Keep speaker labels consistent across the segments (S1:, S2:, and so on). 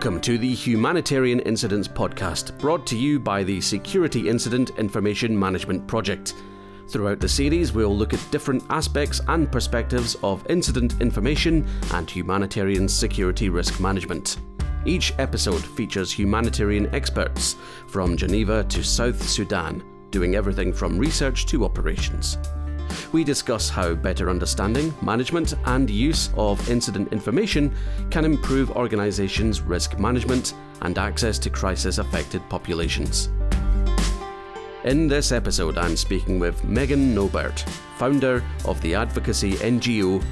S1: Welcome to the Humanitarian Incidents Podcast, brought to you by the Security Incident Information Management Project. Throughout the series, we'll look at different aspects and perspectives of incident information and humanitarian security risk management. Each episode features humanitarian experts from Geneva to South Sudan, doing everything from research to operations. We discuss how better understanding, management, and use of incident information can improve organizations' risk management and access to crisis affected populations. In this episode, I'm speaking with Megan Nobert, founder of the advocacy NGO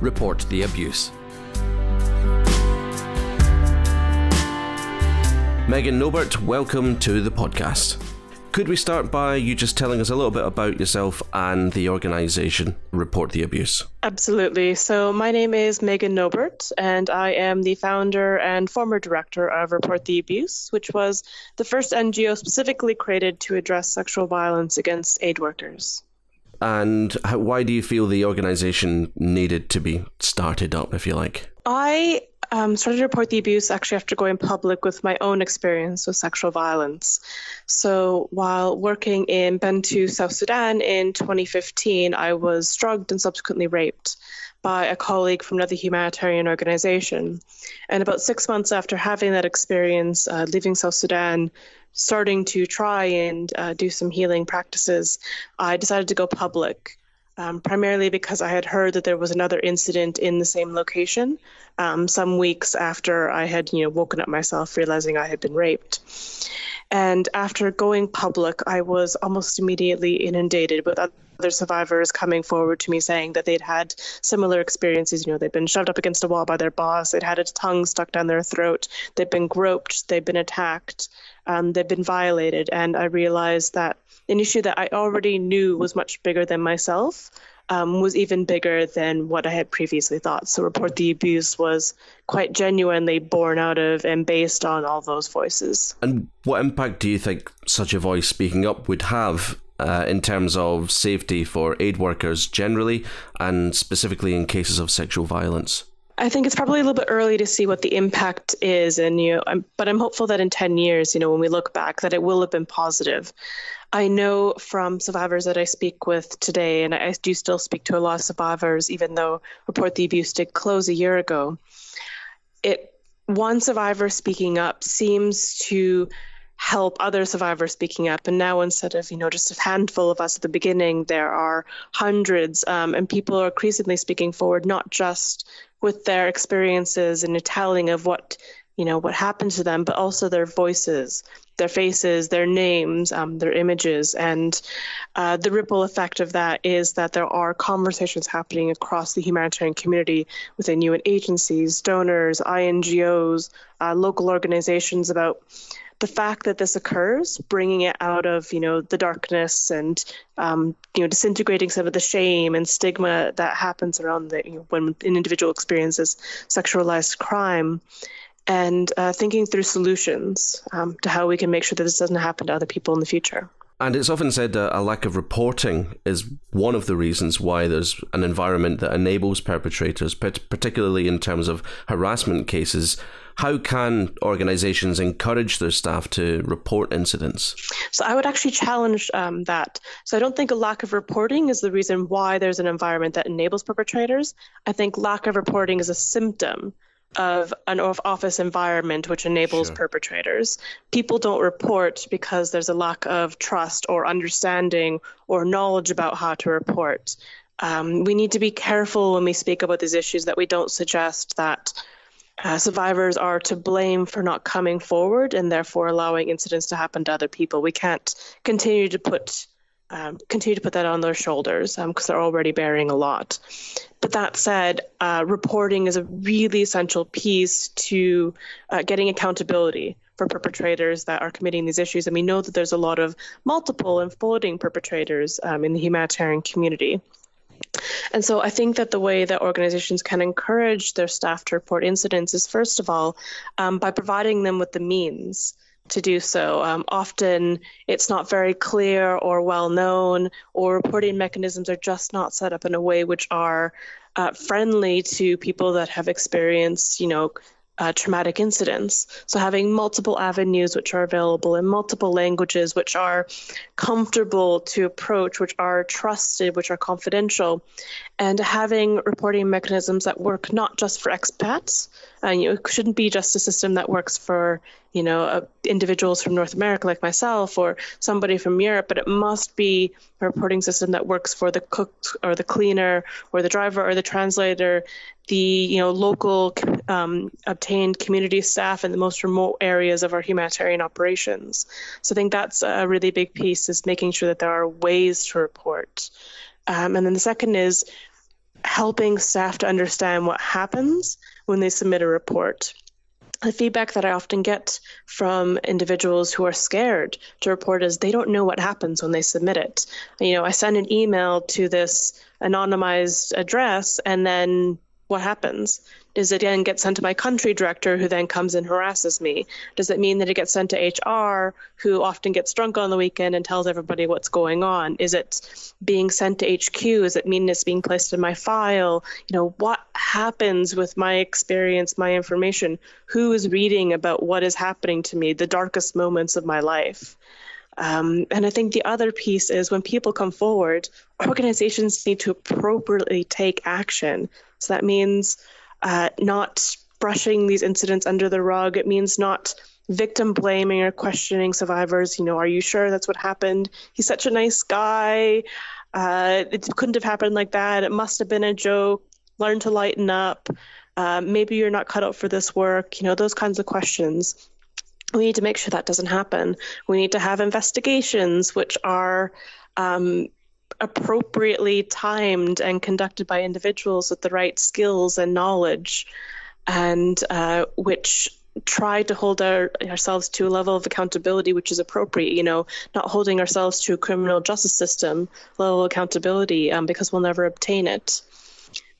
S1: Report the Abuse. Megan Nobert, welcome to the podcast. Could we start by you just telling us a little bit about yourself and the organisation Report the Abuse?
S2: Absolutely. So, my name is Megan Nobert, and I am the founder and former director of Report the Abuse, which was the first NGO specifically created to address sexual violence against aid workers.
S1: And how, why do you feel the organisation needed to be started up, if you like?
S2: I um, started to report the abuse actually after going public with my own experience with sexual violence. So while working in Bentiu, South Sudan in 2015, I was drugged and subsequently raped by a colleague from another humanitarian organization. And about six months after having that experience, uh, leaving South Sudan, starting to try and uh, do some healing practices, I decided to go public um, primarily because I had heard that there was another incident in the same location um, some weeks after I had, you know, woken up myself realizing I had been raped. And after going public, I was almost immediately inundated with other survivors coming forward to me saying that they'd had similar experiences. You know, they'd been shoved up against a wall by their boss, they'd had a tongue stuck down their throat, they'd been groped, they'd been attacked, um, they've been violated. And I realized that an issue that I already knew was much bigger than myself um, was even bigger than what I had previously thought. So, Report the Abuse was quite genuinely born out of and based on all those voices.
S1: And what impact do you think such a voice speaking up would have uh, in terms of safety for aid workers generally and specifically in cases of sexual violence?
S2: I think it's probably a little bit early to see what the impact is, and you know, I'm, but I'm hopeful that in 10 years, you know, when we look back, that it will have been positive. I know from survivors that I speak with today, and I do still speak to a lot of survivors, even though Report the Abuse did close a year ago. It one survivor speaking up seems to help other survivors speaking up. And now, instead of you know just a handful of us at the beginning, there are hundreds, um, and people are increasingly speaking forward, not just with their experiences and a telling of what you know what happened to them, but also their voices, their faces, their names, um, their images, and uh, the ripple effect of that is that there are conversations happening across the humanitarian community within UN agencies, donors, INGOs, uh, local organizations about the fact that this occurs, bringing it out of you know the darkness and um, you know disintegrating some of the shame and stigma that happens around the you know, when an individual experiences sexualized crime, and uh, thinking through solutions um, to how we can make sure that this doesn't happen to other people in the future.
S1: And it's often said that a lack of reporting is one of the reasons why there's an environment that enables perpetrators, particularly in terms of harassment cases. How can organizations encourage their staff to report incidents?
S2: So, I would actually challenge um, that. So, I don't think a lack of reporting is the reason why there's an environment that enables perpetrators. I think lack of reporting is a symptom of an office environment which enables sure. perpetrators. People don't report because there's a lack of trust or understanding or knowledge about how to report. Um, we need to be careful when we speak about these issues that we don't suggest that uh, survivors are to blame for not coming forward and therefore allowing incidents to happen to other people. We can't continue to put um, continue to put that on their shoulders because um, they're already bearing a lot. But that said, uh, reporting is a really essential piece to uh, getting accountability for perpetrators that are committing these issues. And we know that there's a lot of multiple and floating perpetrators um, in the humanitarian community. And so I think that the way that organizations can encourage their staff to report incidents is, first of all, um, by providing them with the means to do so. Um, often it's not very clear or well known, or reporting mechanisms are just not set up in a way which are uh, friendly to people that have experienced, you know, uh, traumatic incidents. So, having multiple avenues which are available in multiple languages, which are comfortable to approach, which are trusted, which are confidential, and having reporting mechanisms that work not just for expats. And you know, it shouldn't be just a system that works for you know uh, individuals from North America like myself or somebody from Europe, but it must be a reporting system that works for the cook or the cleaner or the driver or the translator the you know local um, obtained community staff in the most remote areas of our humanitarian operations. So I think that's a really big piece is making sure that there are ways to report. Um, and then the second is helping staff to understand what happens when they submit a report. The feedback that I often get from individuals who are scared to report is they don't know what happens when they submit it. You know, I send an email to this anonymized address and then what happens? Does it then get sent to my country director who then comes and harasses me? Does it mean that it gets sent to HR who often gets drunk on the weekend and tells everybody what's going on? Is it being sent to HQ? Is it mean it's being placed in my file? You know, what happens with my experience, my information? Who is reading about what is happening to me, the darkest moments of my life? Um, and I think the other piece is when people come forward, organizations need to appropriately take action so that means uh, not brushing these incidents under the rug. It means not victim blaming or questioning survivors. You know, are you sure that's what happened? He's such a nice guy. Uh, it couldn't have happened like that. It must have been a joke. Learn to lighten up. Uh, maybe you're not cut out for this work. You know, those kinds of questions. We need to make sure that doesn't happen. We need to have investigations which are um, appropriately timed and conducted by individuals with the right skills and knowledge, and uh, which try to hold our, ourselves to a level of accountability which is appropriate. You know, not holding ourselves to a criminal justice system level of accountability um, because we'll never obtain it.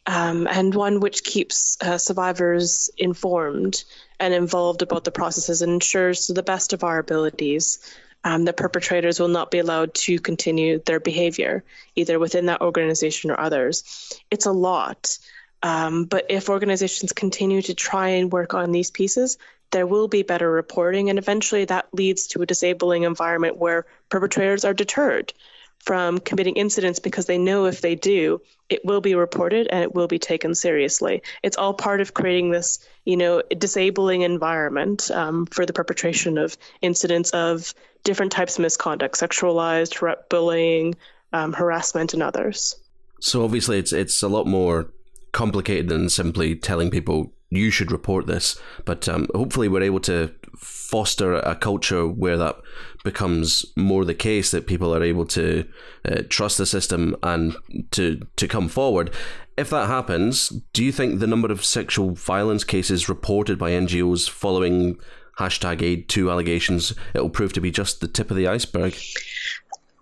S2: Um, and one which keeps uh, survivors informed and involved about the processes and ensures to the best of our abilities um, the perpetrators will not be allowed to continue their behavior, either within that organization or others. It's a lot. Um, but if organizations continue to try and work on these pieces, there will be better reporting, and eventually that leads to a disabling environment where perpetrators are deterred from committing incidents because they know if they do, it will be reported and it will be taken seriously. It's all part of creating this, you know, disabling environment um, for the perpetration of incidents of different types of misconduct, sexualized, bullying, um, harassment, and others.
S1: So obviously, it's it's a lot more complicated than simply telling people you should report this. But um, hopefully, we're able to foster a culture where that becomes more the case that people are able to uh, trust the system and to to come forward. If that happens, do you think the number of sexual violence cases reported by NGOs following hashtag AidToo allegations it will prove to be just the tip of the iceberg?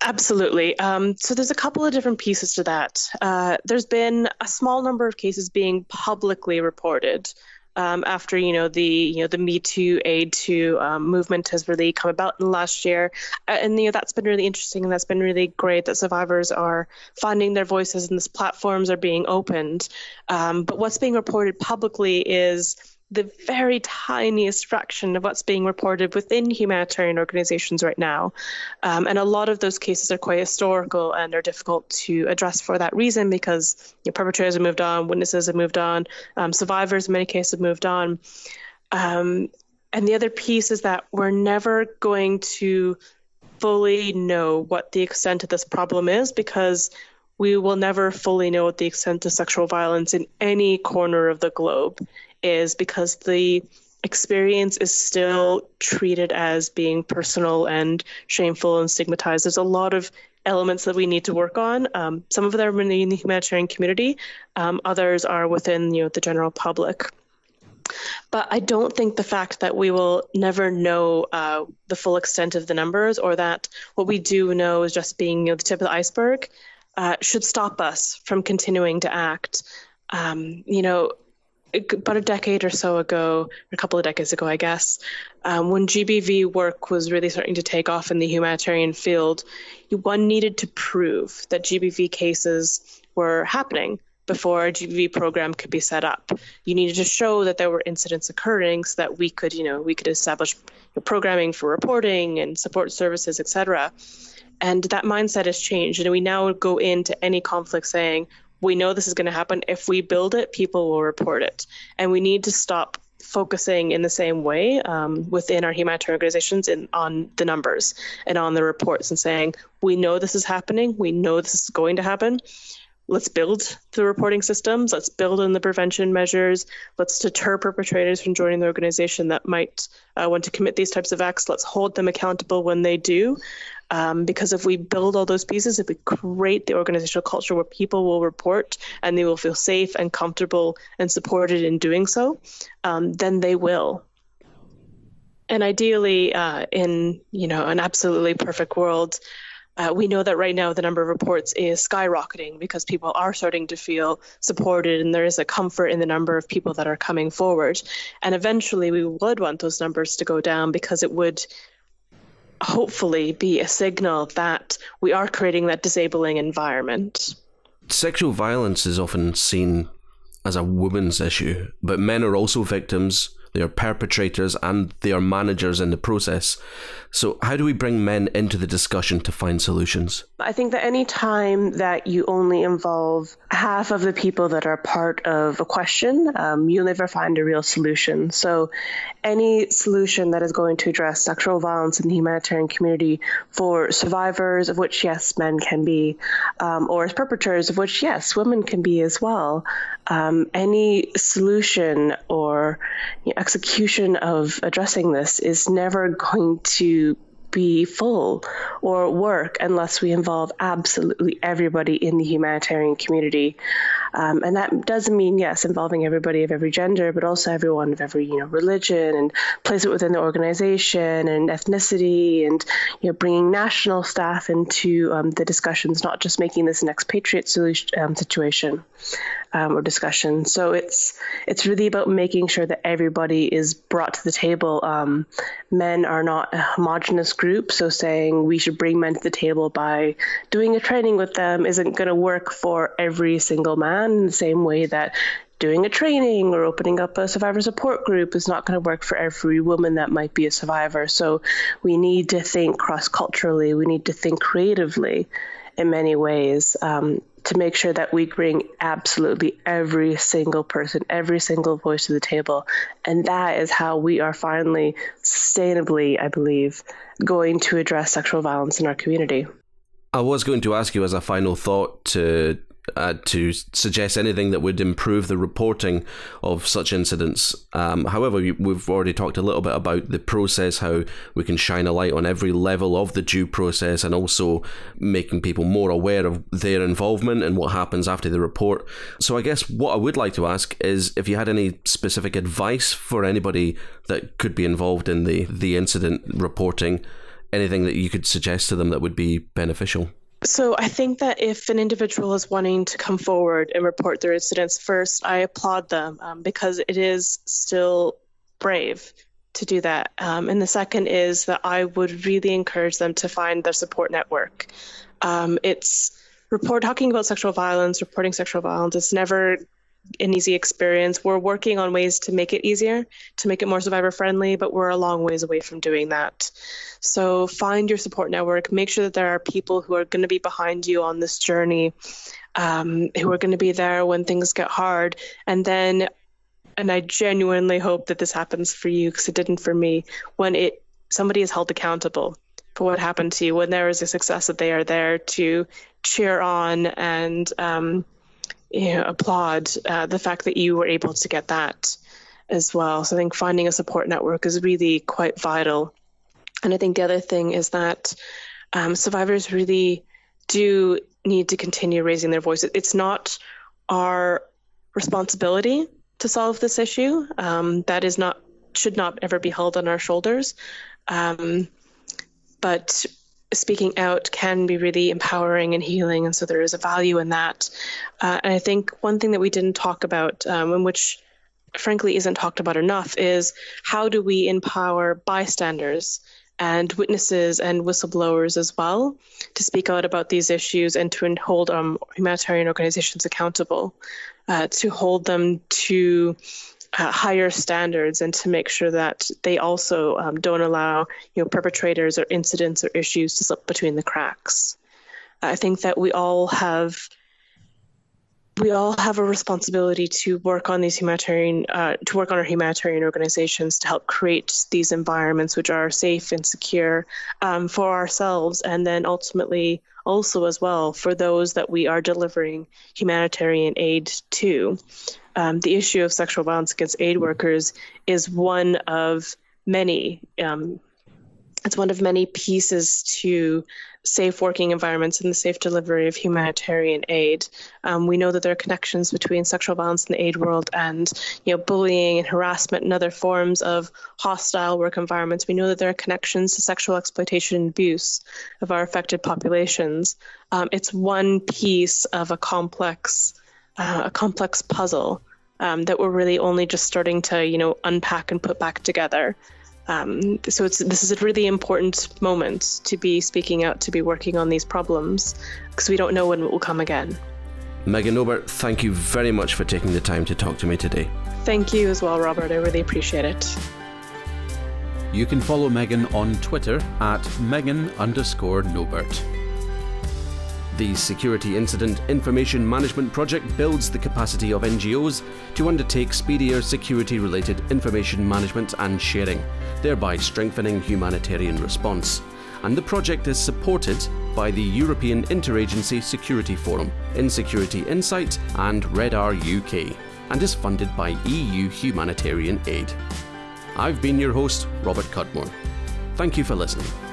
S2: Absolutely. Um, so there's a couple of different pieces to that. Uh, there's been a small number of cases being publicly reported um, after you know the you know the Me Too AidToo um, movement has really come about in the last year, uh, and you know that's been really interesting and that's been really great that survivors are finding their voices and these platforms are being opened. Um, but what's being reported publicly is the very tiniest fraction of what's being reported within humanitarian organizations right now. Um, and a lot of those cases are quite historical and are difficult to address for that reason because you know, perpetrators have moved on, witnesses have moved on, um, survivors in many cases have moved on. Um, and the other piece is that we're never going to fully know what the extent of this problem is because we will never fully know the extent of sexual violence in any corner of the globe is because the experience is still treated as being personal and shameful and stigmatized. There's a lot of elements that we need to work on. Um, some of them are in the humanitarian community, um, others are within you know the general public. But I don't think the fact that we will never know uh, the full extent of the numbers, or that what we do know is just being you know, the tip of the iceberg, uh, should stop us from continuing to act. Um, you know, about a decade or so ago, a couple of decades ago, I guess, um, when GBV work was really starting to take off in the humanitarian field, one needed to prove that GBV cases were happening. before a GBV program could be set up. You needed to show that there were incidents occurring so that we could, you know, we could establish programming for reporting and support services, etc. And that mindset has changed, and we now go into any conflict saying, we know this is going to happen. If we build it, people will report it. And we need to stop focusing in the same way um, within our humanitarian organizations on the numbers and on the reports and saying, we know this is happening. We know this is going to happen. Let's build the reporting systems. Let's build in the prevention measures. Let's deter perpetrators from joining the organization that might uh, want to commit these types of acts. Let's hold them accountable when they do. Um, because if we build all those pieces, if we create the organizational culture where people will report and they will feel safe and comfortable and supported in doing so, um, then they will. And ideally, uh, in you know an absolutely perfect world, uh, we know that right now the number of reports is skyrocketing because people are starting to feel supported and there is a comfort in the number of people that are coming forward. And eventually we would want those numbers to go down because it would hopefully be a signal that we are creating that disabling environment.
S1: Sexual violence is often seen as a woman's issue, but men are also victims they are perpetrators and they are managers in the process. So, how do we bring men into the discussion to find solutions?
S2: I think that any time that you only involve half of the people that are part of a question, um, you'll never find a real solution. So, any solution that is going to address sexual violence in the humanitarian community for survivors, of which, yes, men can be, um, or as perpetrators, of which, yes, women can be as well, um, any solution or you know, execution of addressing this is never going to be full or work unless we involve absolutely everybody in the humanitarian community. Um, and that doesn't mean, yes, involving everybody of every gender, but also everyone of every, you know, religion and place it within the organization and ethnicity and, you know, bringing national staff into um, the discussions, not just making this an expatriate solution, um, situation um, or discussion. So it's it's really about making sure that everybody is brought to the table. Um, men are not a homogenous group, so saying we should bring men to the table by doing a training with them isn't going to work for every single man in the same way that doing a training or opening up a survivor support group is not going to work for every woman that might be a survivor. So we need to think cross culturally, we need to think creatively in many ways. Um, to make sure that we bring absolutely every single person, every single voice to the table. And that is how we are finally, sustainably, I believe, going to address sexual violence in our community.
S1: I was going to ask you as a final thought to uh, to suggest anything that would improve the reporting of such incidents. Um, however, we've already talked a little bit about the process, how we can shine a light on every level of the due process, and also making people more aware of their involvement and what happens after the report. So, I guess what I would like to ask is if you had any specific advice for anybody that could be involved in the, the incident reporting, anything that you could suggest to them that would be beneficial.
S2: So I think that if an individual is wanting to come forward and report their incidents first, I applaud them um, because it is still brave to do that. Um, and the second is that I would really encourage them to find their support network. Um, it's report talking about sexual violence, reporting sexual violence. It's never an easy experience. We're working on ways to make it easier, to make it more survivor friendly, but we're a long ways away from doing that. So find your support network. Make sure that there are people who are going to be behind you on this journey, um, who are going to be there when things get hard. And then, and I genuinely hope that this happens for you because it didn't for me, when it somebody is held accountable for what happened to you, when there is a success that they are there to cheer on and um, you know, applaud uh, the fact that you were able to get that as well. So I think finding a support network is really quite vital. And I think the other thing is that um, survivors really do need to continue raising their voices. It's not our responsibility to solve this issue. Um, that is not should not ever be held on our shoulders. Um, but speaking out can be really empowering and healing. And so there is a value in that. Uh, and I think one thing that we didn't talk about, um, and which frankly isn't talked about enough, is how do we empower bystanders and witnesses and whistleblowers as well to speak out about these issues and to hold um, humanitarian organizations accountable, uh, to hold them to uh, higher standards and to make sure that they also um, don't allow you know perpetrators or incidents or issues to slip between the cracks. I think that we all have we all have a responsibility to work on these humanitarian uh, to work on our humanitarian organizations to help create these environments which are safe and secure um, for ourselves and then ultimately also as well for those that we are delivering humanitarian aid to um, the issue of sexual violence against aid workers is one of many um, it's one of many pieces to safe working environments and the safe delivery of humanitarian aid. Um, we know that there are connections between sexual violence in the aid world and you know bullying and harassment and other forms of hostile work environments. We know that there are connections to sexual exploitation and abuse of our affected populations. Um, it's one piece of a complex uh, a complex puzzle um, that we're really only just starting to you know unpack and put back together. Um, so it's this is a really important moment to be speaking out, to be working on these problems, because we don't know when it will come again.
S1: Megan Nobert, thank you very much for taking the time to talk to me today.
S2: Thank you as well, Robert. I really appreciate it.
S3: You can follow Megan on Twitter at Megan underscore Nobert.
S1: The Security Incident Information Management Project builds the capacity of NGOs to undertake speedier security related information management and sharing, thereby strengthening humanitarian response. And the project is supported by the European Interagency Security Forum, Insecurity Insight, and RedR UK, and is funded by EU Humanitarian Aid. I've been your host, Robert Cudmore. Thank you for listening.